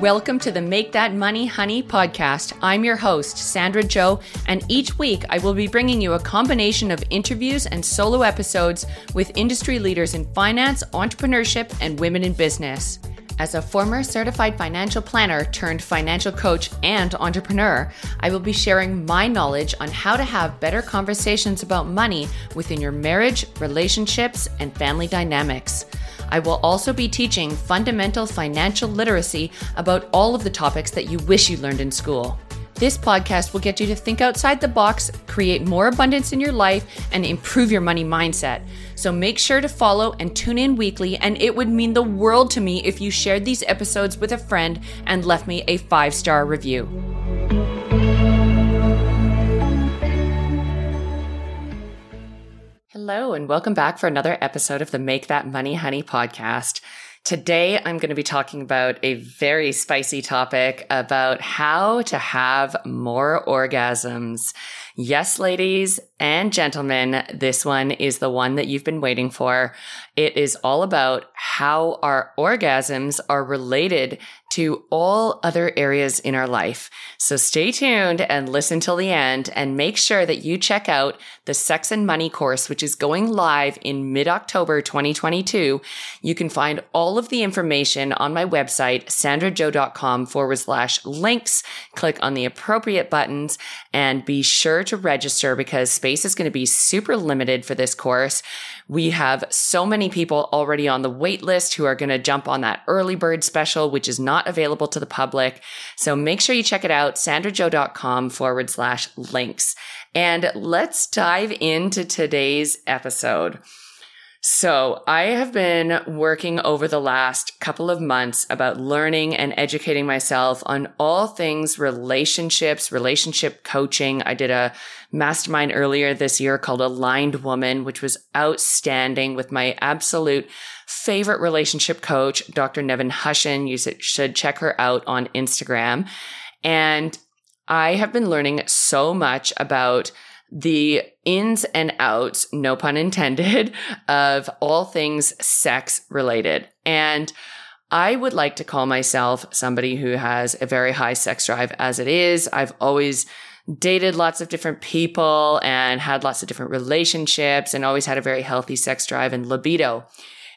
Welcome to the Make That Money Honey podcast. I'm your host, Sandra Joe, and each week I will be bringing you a combination of interviews and solo episodes with industry leaders in finance, entrepreneurship, and women in business. As a former certified financial planner turned financial coach and entrepreneur, I will be sharing my knowledge on how to have better conversations about money within your marriage, relationships, and family dynamics. I will also be teaching fundamental financial literacy about all of the topics that you wish you learned in school. This podcast will get you to think outside the box, create more abundance in your life, and improve your money mindset. So make sure to follow and tune in weekly, and it would mean the world to me if you shared these episodes with a friend and left me a five star review. Hello, and welcome back for another episode of the Make That Money Honey podcast. Today, I'm going to be talking about a very spicy topic about how to have more orgasms. Yes, ladies and gentlemen, this one is the one that you've been waiting for. It is all about how our orgasms are related to all other areas in our life. So stay tuned and listen till the end and make sure that you check out the Sex and Money course, which is going live in mid October 2022. You can find all of the information on my website, sandrajo.com forward slash links. Click on the appropriate buttons and be sure to register because space is going to be super limited for this course. We have so many people already on the wait list who are going to jump on that early bird special, which is not available to the public. So make sure you check it out, sandrajo.com forward slash links. And let's dive into today's episode. So, I have been working over the last couple of months about learning and educating myself on all things relationships, relationship coaching. I did a mastermind earlier this year called Aligned Woman, which was outstanding with my absolute favorite relationship coach, Dr. Nevin Hushin. You should check her out on Instagram. And I have been learning so much about the ins and outs, no pun intended, of all things sex related. And I would like to call myself somebody who has a very high sex drive as it is. I've always dated lots of different people and had lots of different relationships and always had a very healthy sex drive and libido.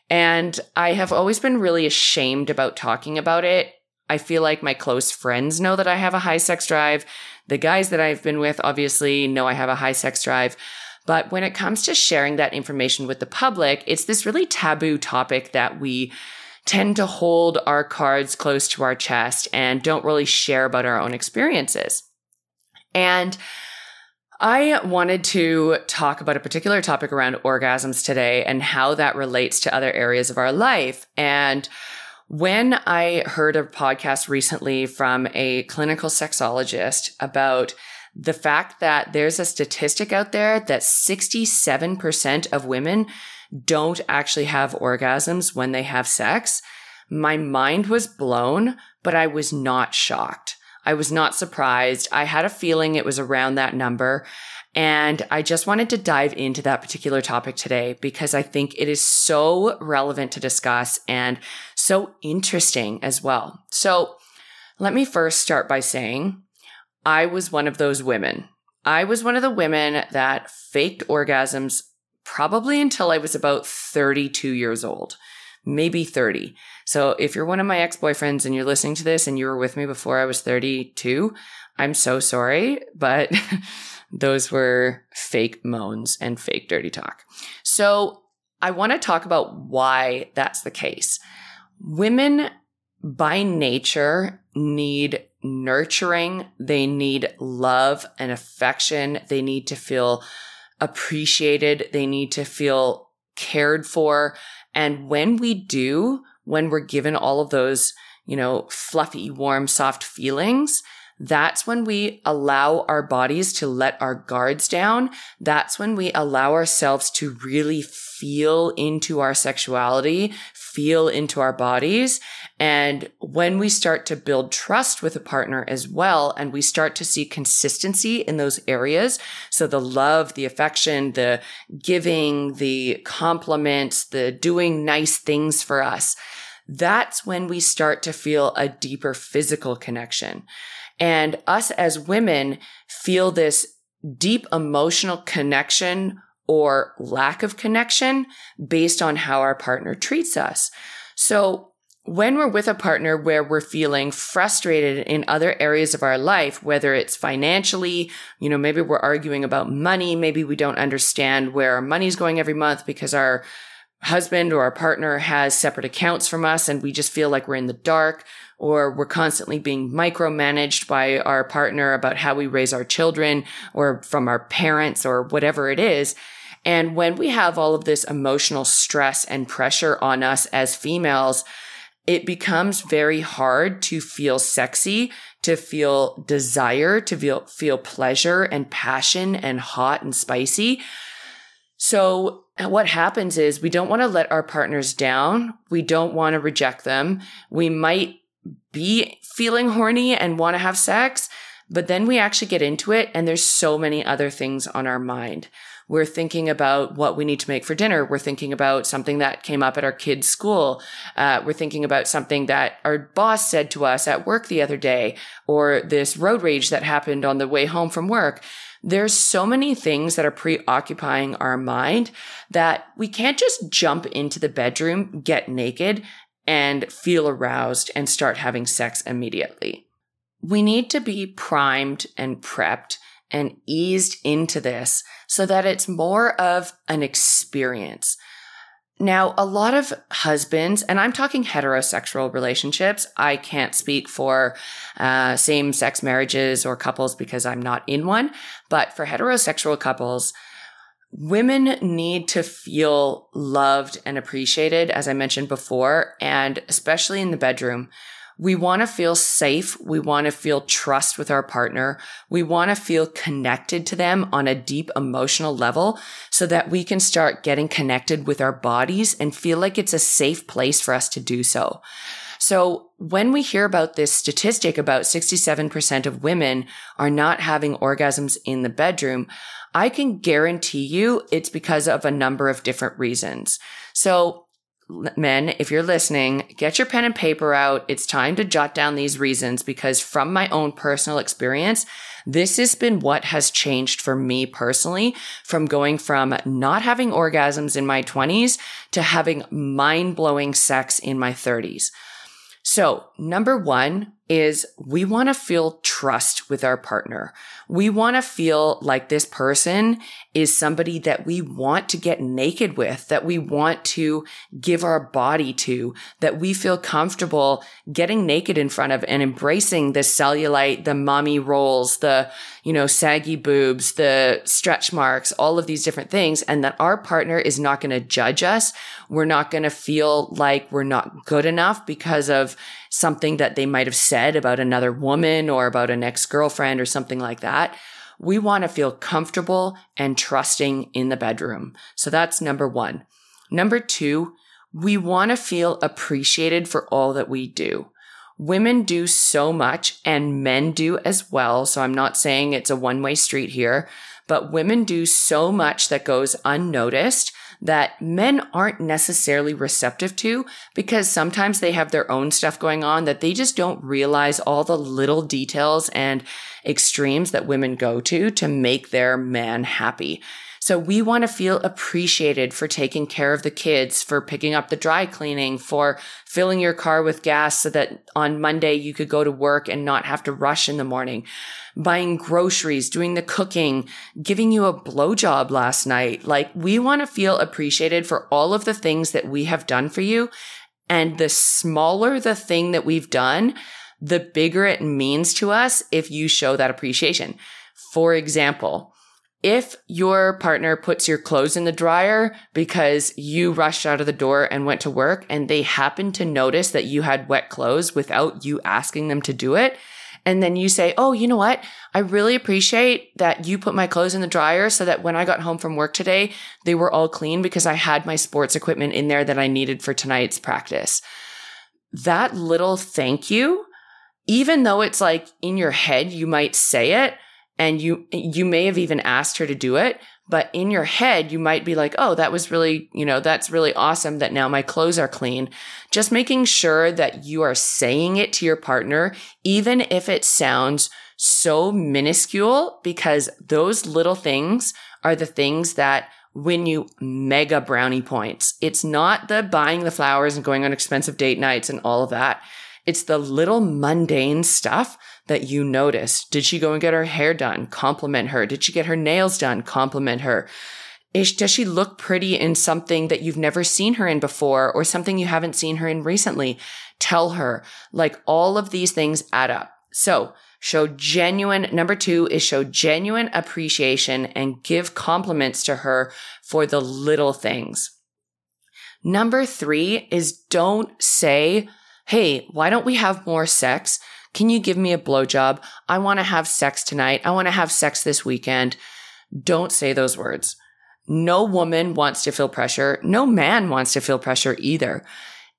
And I have always been really ashamed about talking about it. I feel like my close friends know that I have a high sex drive. The guys that I've been with obviously know I have a high sex drive. But when it comes to sharing that information with the public, it's this really taboo topic that we tend to hold our cards close to our chest and don't really share about our own experiences. And I wanted to talk about a particular topic around orgasms today and how that relates to other areas of our life. And when I heard a podcast recently from a clinical sexologist about the fact that there's a statistic out there that 67% of women don't actually have orgasms when they have sex, my mind was blown, but I was not shocked. I was not surprised. I had a feeling it was around that number. And I just wanted to dive into that particular topic today because I think it is so relevant to discuss and so interesting as well. So let me first start by saying I was one of those women. I was one of the women that faked orgasms probably until I was about 32 years old, maybe 30. So if you're one of my ex boyfriends and you're listening to this and you were with me before I was 32, I'm so sorry, but Those were fake moans and fake dirty talk. So I want to talk about why that's the case. Women by nature need nurturing. They need love and affection. They need to feel appreciated. They need to feel cared for. And when we do, when we're given all of those, you know, fluffy, warm, soft feelings, That's when we allow our bodies to let our guards down. That's when we allow ourselves to really feel into our sexuality, feel into our bodies. And when we start to build trust with a partner as well, and we start to see consistency in those areas. So the love, the affection, the giving, the compliments, the doing nice things for us. That's when we start to feel a deeper physical connection. And us as women feel this deep emotional connection or lack of connection based on how our partner treats us. So when we're with a partner where we're feeling frustrated in other areas of our life, whether it's financially, you know, maybe we're arguing about money, maybe we don't understand where our money's going every month because our husband or our partner has separate accounts from us and we just feel like we're in the dark or we're constantly being micromanaged by our partner about how we raise our children or from our parents or whatever it is. And when we have all of this emotional stress and pressure on us as females, it becomes very hard to feel sexy, to feel desire, to feel, feel pleasure and passion and hot and spicy. So what happens is we don't want to let our partners down. We don't want to reject them. We might be feeling horny and want to have sex, but then we actually get into it and there's so many other things on our mind. We're thinking about what we need to make for dinner. We're thinking about something that came up at our kids' school. Uh, we're thinking about something that our boss said to us at work the other day, or this road rage that happened on the way home from work. There's so many things that are preoccupying our mind that we can't just jump into the bedroom, get naked, and feel aroused and start having sex immediately. We need to be primed and prepped and eased into this so that it's more of an experience. Now, a lot of husbands, and I'm talking heterosexual relationships. I can't speak for uh, same sex marriages or couples because I'm not in one. But for heterosexual couples, women need to feel loved and appreciated, as I mentioned before, and especially in the bedroom. We want to feel safe. We want to feel trust with our partner. We want to feel connected to them on a deep emotional level so that we can start getting connected with our bodies and feel like it's a safe place for us to do so. So when we hear about this statistic about 67% of women are not having orgasms in the bedroom, I can guarantee you it's because of a number of different reasons. So men, if you're listening, get your pen and paper out. It's time to jot down these reasons because from my own personal experience, this has been what has changed for me personally from going from not having orgasms in my 20s to having mind blowing sex in my 30s. So number one is we want to feel trust with our partner. We want to feel like this person is somebody that we want to get naked with, that we want to give our body to, that we feel comfortable getting naked in front of and embracing the cellulite, the mommy rolls, the, you know, saggy boobs, the stretch marks, all of these different things. And that our partner is not going to judge us. We're not going to feel like we're not good enough because of something that they might have said about another woman or about an ex girlfriend or something like that. We want to feel comfortable and trusting in the bedroom. So that's number one. Number two, we want to feel appreciated for all that we do. Women do so much and men do as well. So I'm not saying it's a one way street here, but women do so much that goes unnoticed that men aren't necessarily receptive to because sometimes they have their own stuff going on that they just don't realize all the little details and extremes that women go to to make their man happy. So we want to feel appreciated for taking care of the kids, for picking up the dry cleaning, for filling your car with gas so that on Monday you could go to work and not have to rush in the morning, buying groceries, doing the cooking, giving you a blowjob last night. Like we want to feel appreciated for all of the things that we have done for you. And the smaller the thing that we've done, the bigger it means to us if you show that appreciation. For example, if your partner puts your clothes in the dryer because you rushed out of the door and went to work and they happen to notice that you had wet clothes without you asking them to do it, And then you say, Oh, you know what? I really appreciate that you put my clothes in the dryer so that when I got home from work today, they were all clean because I had my sports equipment in there that I needed for tonight's practice. That little thank you, even though it's like in your head, you might say it and you, you may have even asked her to do it, but in your head, you might be like, oh, that was really, you know, that's really awesome that now my clothes are clean. Just making sure that you are saying it to your partner, even if it sounds so minuscule, because those little things are the things that win you mega brownie points. It's not the buying the flowers and going on expensive date nights and all of that. It's the little mundane stuff that you notice. Did she go and get her hair done? Compliment her. Did she get her nails done? Compliment her. Is, does she look pretty in something that you've never seen her in before or something you haven't seen her in recently? Tell her. Like all of these things add up. So show genuine, number two is show genuine appreciation and give compliments to her for the little things. Number three is don't say, Hey, why don't we have more sex? Can you give me a blowjob? I want to have sex tonight. I want to have sex this weekend. Don't say those words. No woman wants to feel pressure. No man wants to feel pressure either.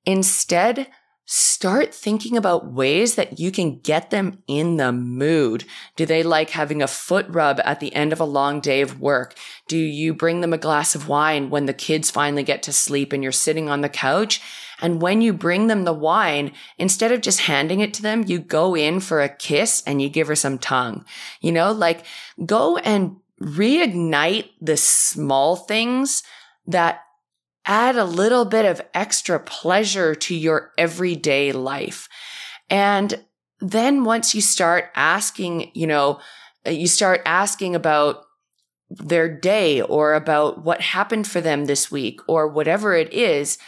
Instead, start thinking about ways that you can get them in the mood. Do they like having a foot rub at the end of a long day of work? Do you bring them a glass of wine when the kids finally get to sleep and you're sitting on the couch? And when you bring them the wine, instead of just handing it to them, you go in for a kiss and you give her some tongue. You know, like go and reignite the small things that add a little bit of extra pleasure to your everyday life. And then once you start asking, you know, you start asking about their day or about what happened for them this week or whatever it is,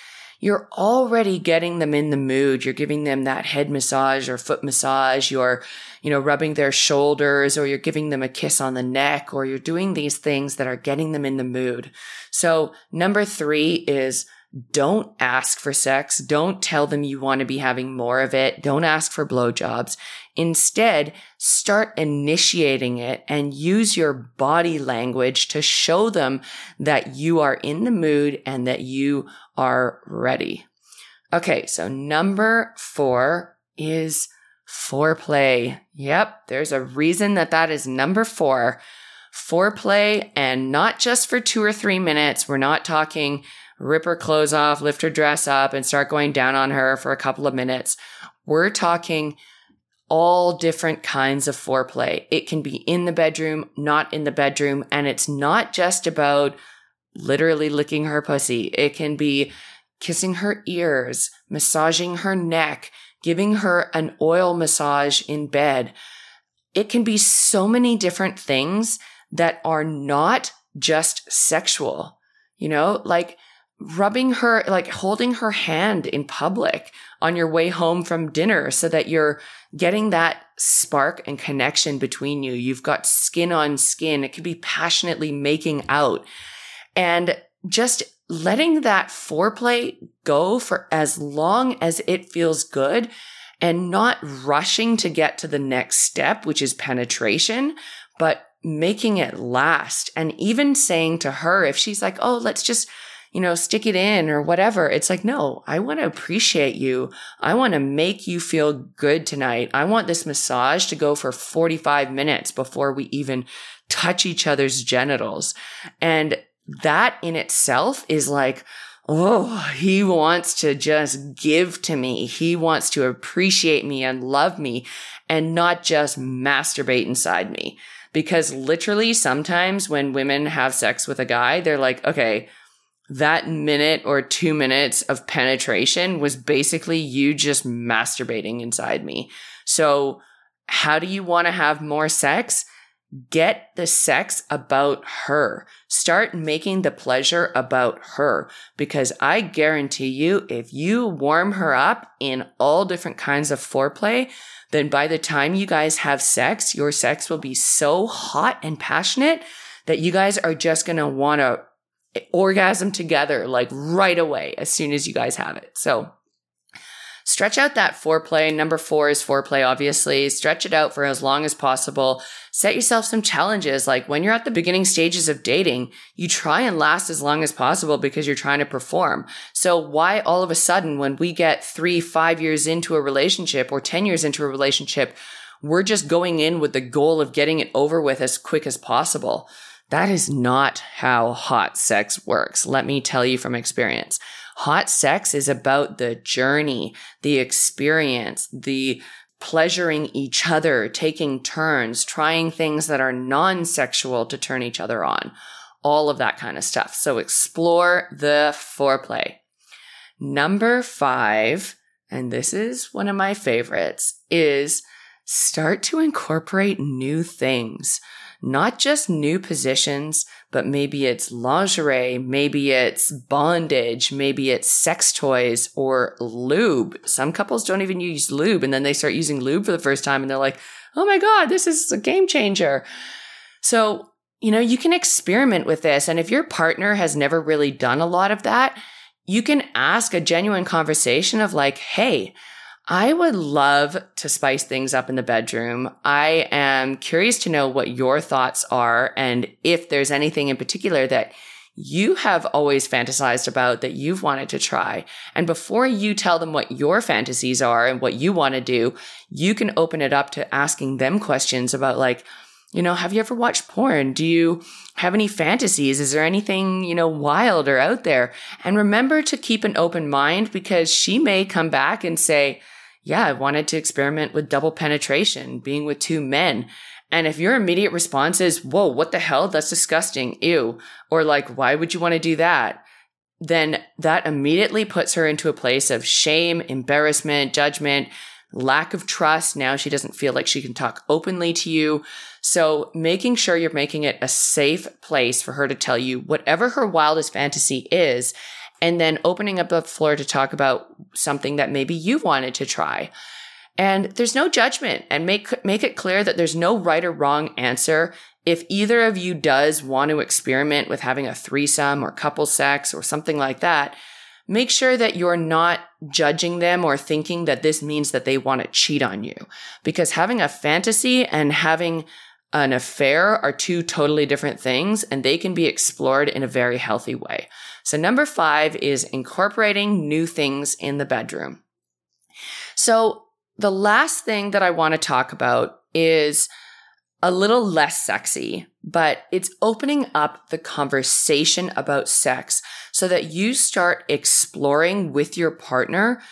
you're already getting them in the mood. You're giving them that head massage or foot massage. You're, you know, rubbing their shoulders or you're giving them a kiss on the neck or you're doing these things that are getting them in the mood. So number three is don't ask for sex. Don't tell them you want to be having more of it. Don't ask for blowjobs. Instead, start initiating it and use your body language to show them that you are in the mood and that you are ready. Okay. So number four is foreplay. Yep. There's a reason that that is number four. Foreplay and not just for two or three minutes. We're not talking rip her clothes off, lift her dress up, and start going down on her for a couple of minutes. We're talking all different kinds of foreplay. It can be in the bedroom, not in the bedroom, and it's not just about literally licking her pussy. It can be kissing her ears, massaging her neck, giving her an oil massage in bed. It can be so many different things that are not just sexual. You know, like rubbing her, like holding her hand in public on your way home from dinner so that you're getting that spark and connection between you. You've got skin on skin. It could be passionately making out and just letting that foreplay go for as long as it feels good and not rushing to get to the next step, which is penetration, but making it last and even saying to her, if she's like, Oh, let's just you know, stick it in or whatever. It's like, no, I want to appreciate you. I want to make you feel good tonight. I want this massage to go for 45 minutes before we even touch each other's genitals. And that in itself is like, Oh, he wants to just give to me. He wants to appreciate me and love me and not just masturbate inside me. Because literally sometimes when women have sex with a guy, they're like, okay, that minute or two minutes of penetration was basically you just masturbating inside me. So, how do you want to have more sex? Get the sex about her. Start making the pleasure about her because I guarantee you, if you warm her up in all different kinds of foreplay, then by the time you guys have sex, your sex will be so hot and passionate that you guys are just going to want to orgasm together like right away as soon as you guys have it. So stretch out that foreplay. Number four is foreplay, obviously. Stretch it out for as long as possible. Set yourself some challenges. Like when you're at the beginning stages of dating, you try and last as long as possible because you're trying to perform. So why all of a sudden, when we get three, five years into a relationship or 10 years into a relationship, we're just going in with the goal of getting it over with as quick as possible. That is not how hot sex works. Let me tell you from experience. Hot sex is about the journey, the experience, the pleasuring each other, taking turns, trying things that are non sexual to turn each other on, all of that kind of stuff. So explore the foreplay. Number five, and this is one of my favorites, is start to incorporate new things not just new positions, but maybe it's lingerie, maybe it's bondage, maybe it's sex toys or lube. Some couples don't even use lube and then they start using lube for the first time and they're like, oh my God, this is a game changer. So, you know, you can experiment with this. And if your partner has never really done a lot of that, you can ask a genuine conversation of like, hey, I would love to spice things up in the bedroom. I am curious to know what your thoughts are and if there's anything in particular that you have always fantasized about that you've wanted to try. And before you tell them what your fantasies are and what you want to do, you can open it up to asking them questions about like, you know, have you ever watched porn? Do you have any fantasies? Is there anything, you know, wild or out there? And remember to keep an open mind because she may come back and say, yeah, I wanted to experiment with double penetration, being with two men. And if your immediate response is, whoa, what the hell? That's disgusting. Ew. Or like, why would you want to do that? Then that immediately puts her into a place of shame, embarrassment, judgment, lack of trust. Now she doesn't feel like she can talk openly to you. So making sure you're making it a safe place for her to tell you whatever her wildest fantasy is and then opening up the floor to talk about something that maybe you wanted to try. And there's no judgment and make, make it clear that there's no right or wrong answer. If either of you does want to experiment with having a threesome or couple sex or something like that, make sure that you're not judging them or thinking that this means that they want to cheat on you. Because having a fantasy and having an affair are two totally different things and they can be explored in a very healthy way. So number five is incorporating new things in the bedroom. So the last thing that I want to talk about is a little less sexy, but it's opening up the conversation about sex so that you start exploring with your partner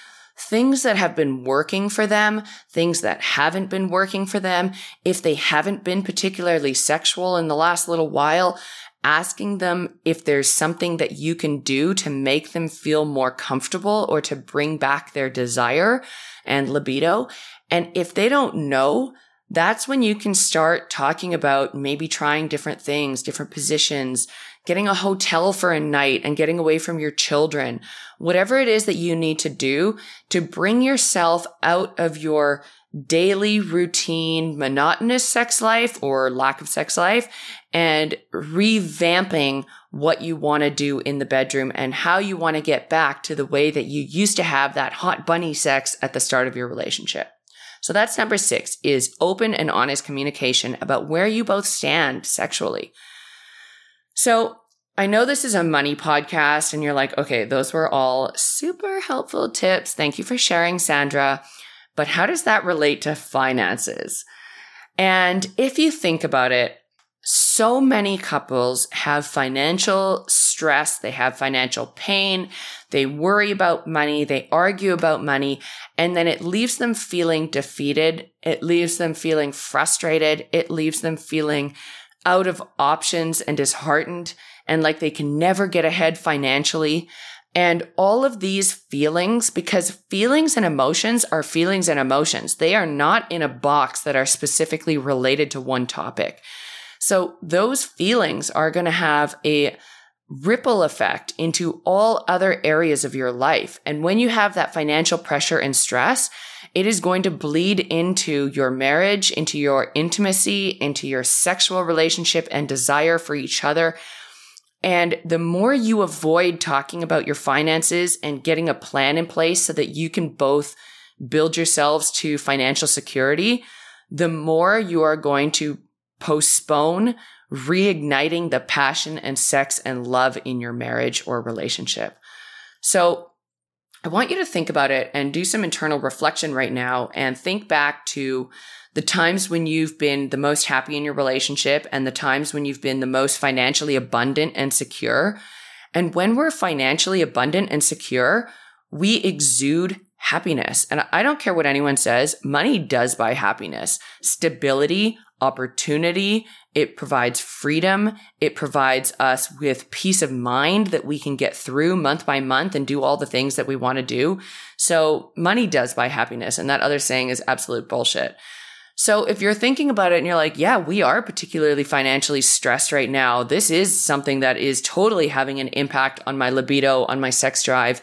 things that have been working for them, things that haven't been working for them. If they haven't been particularly sexual in the last little while, asking them if there's something that you can do to make them feel more comfortable or to bring back their desire and libido. And if they don't know, that's when you can start talking about maybe trying different things, different positions, getting a hotel for a night and getting away from your children, whatever it is that you need to do to bring yourself out of your daily routine, monotonous sex life or lack of sex life and revamping what you want to do in the bedroom and how you want to get back to the way that you used to have that hot bunny sex at the start of your relationship. So that's number six is open and honest communication about where you both stand sexually. So I know this is a money podcast and you're like, okay, those were all super helpful tips. Thank you for sharing, Sandra. But how does that relate to finances? And if you think about it, so many couples have financial stress. They have financial pain. They worry about money. They argue about money. And then it leaves them feeling defeated. It leaves them feeling frustrated. It leaves them feeling out of options and disheartened and like they can never get ahead financially. And all of these feelings, because feelings and emotions are feelings and emotions. They are not in a box that are specifically related to one topic. So those feelings are going to have a ripple effect into all other areas of your life. And when you have that financial pressure and stress, it is going to bleed into your marriage, into your intimacy, into your sexual relationship and desire for each other. And the more you avoid talking about your finances and getting a plan in place so that you can both build yourselves to financial security, the more you are going to postpone reigniting the passion and sex and love in your marriage or relationship. So I want you to think about it and do some internal reflection right now and think back to the times when you've been the most happy in your relationship and the times when you've been the most financially abundant and secure. And when we're financially abundant and secure, we exude happiness. And I don't care what anyone says, money does buy happiness, stability, opportunity. It provides freedom. It provides us with peace of mind that we can get through month by month and do all the things that we want to do. So money does buy happiness. And that other saying is absolute bullshit. So if you're thinking about it and you're like, yeah, we are particularly financially stressed right now. This is something that is totally having an impact on my libido, on my sex drive,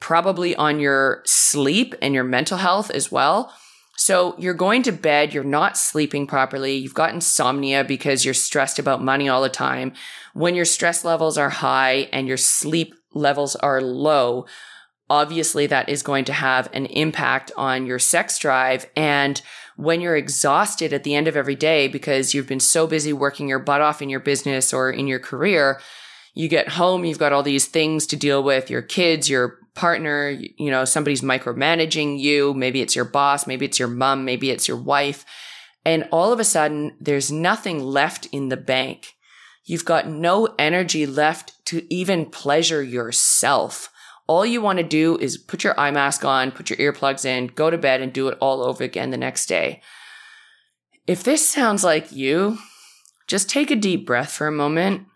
probably on your sleep and your mental health as well. So you're going to bed, you're not sleeping properly, you've got insomnia because you're stressed about money all the time. When your stress levels are high and your sleep levels are low, obviously that is going to have an impact on your sex drive. And when you're exhausted at the end of every day because you've been so busy working your butt off in your business or in your career, you get home, you've got all these things to deal with your kids, your partner, you know, somebody's micromanaging you. Maybe it's your boss. Maybe it's your mom. Maybe it's your wife. And all of a sudden, there's nothing left in the bank. You've got no energy left to even pleasure yourself. All you want to do is put your eye mask on, put your earplugs in, go to bed and do it all over again the next day. If this sounds like you, just take a deep breath for a moment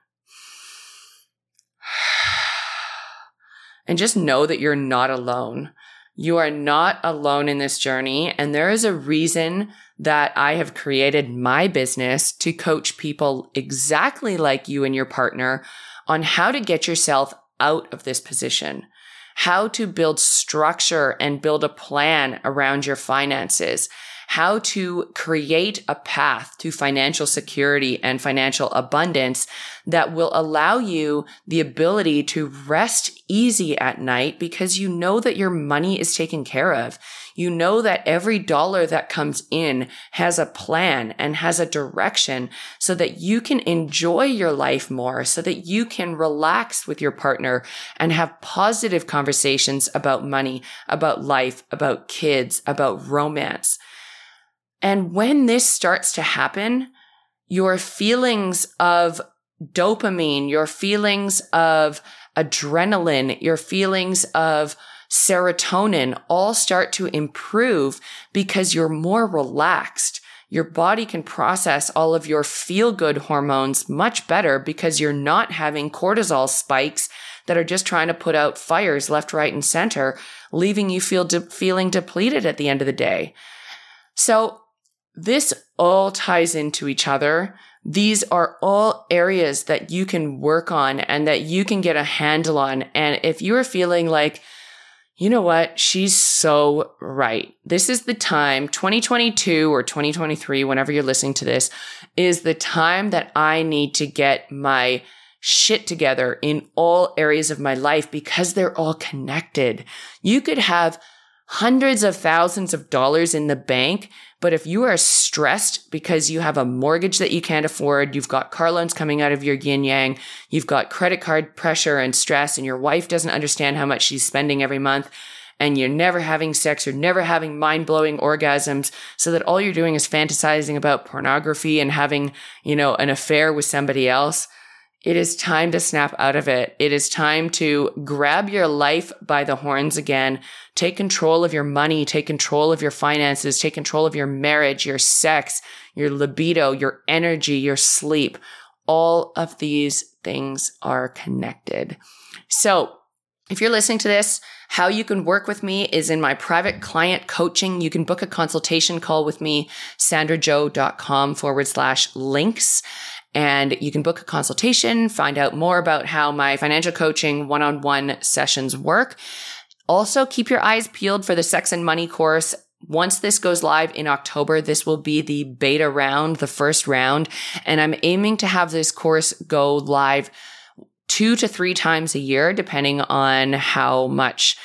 and just know that you're not alone. You are not alone in this journey. And there is a reason that I have created my business to coach people exactly like you and your partner on how to get yourself out of this position, how to build structure and build a plan around your finances, how to create a path to financial security and financial abundance that will allow you the ability to rest easy at night because you know that your money is taken care of. You know that every dollar that comes in has a plan and has a direction so that you can enjoy your life more, so that you can relax with your partner and have positive conversations about money, about life, about kids, about romance. And when this starts to happen, your feelings of dopamine, your feelings of adrenaline, your feelings of serotonin all start to improve because you're more relaxed. Your body can process all of your feel good hormones much better because you're not having cortisol spikes that are just trying to put out fires left, right, and center, leaving you feel de- feeling depleted at the end of the day. So this all ties into each other. These are all areas that you can work on and that you can get a handle on. And if you are feeling like, you know what? She's so right. This is the time, 2022 or 2023, whenever you're listening to this, is the time that I need to get my shit together in all areas of my life because they're all connected. You could have hundreds of thousands of dollars in the bank. But if you are stressed because you have a mortgage that you can't afford, you've got car loans coming out of your yin yang, you've got credit card pressure and stress, and your wife doesn't understand how much she's spending every month, and you're never having sex, you're never having mind blowing orgasms, so that all you're doing is fantasizing about pornography and having, you know, an affair with somebody else it is time to snap out of it. It is time to grab your life by the horns again. Take control of your money. Take control of your finances. Take control of your marriage, your sex, your libido, your energy, your sleep. All of these things are connected. So if you're listening to this, how you can work with me is in my private client coaching. You can book a consultation call with me, sandrajo.com forward slash links. And you can book a consultation, find out more about how my financial coaching one on one sessions work. Also, keep your eyes peeled for the sex and money course. Once this goes live in October, this will be the beta round, the first round. And I'm aiming to have this course go live two to three times a year, depending on how much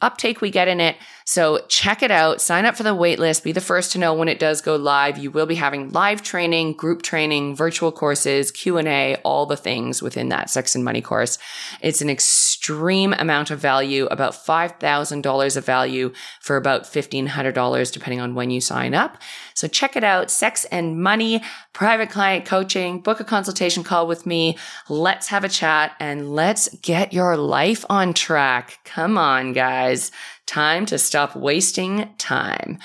uptake we get in it. So check it out. Sign up for the waitlist. Be the first to know when it does go live. You will be having live training, group training, virtual courses, Q&A, all the things within that sex and money course. It's an extreme amount of value, about $5,000 of value for about $1,500 depending on when you sign up. So check it out. Sex and money, private client coaching, book a consultation call with me. Let's have a chat and let's get your life on track. Come on, guys. Time to stop wasting time.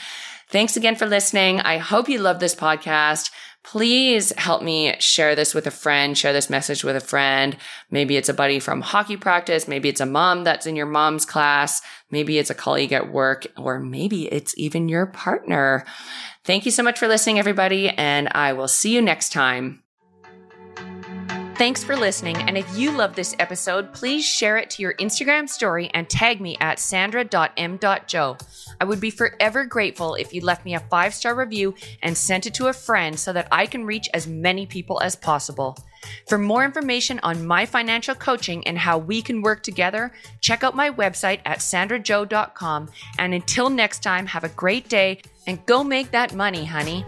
Thanks again for listening. I hope you love this podcast. Please help me share this with a friend, share this message with a friend. Maybe it's a buddy from hockey practice. Maybe it's a mom that's in your mom's class. Maybe it's a colleague at work, or maybe it's even your partner. Thank you so much for listening, everybody, and I will see you next time. Thanks for listening. And if you love this episode, please share it to your Instagram story and tag me at sandra.m.joe. I would be forever grateful if you left me a five star review and sent it to a friend so that I can reach as many people as possible. For more information on my financial coaching and how we can work together, check out my website at sandrajoe.com. And until next time, have a great day and go make that money, honey.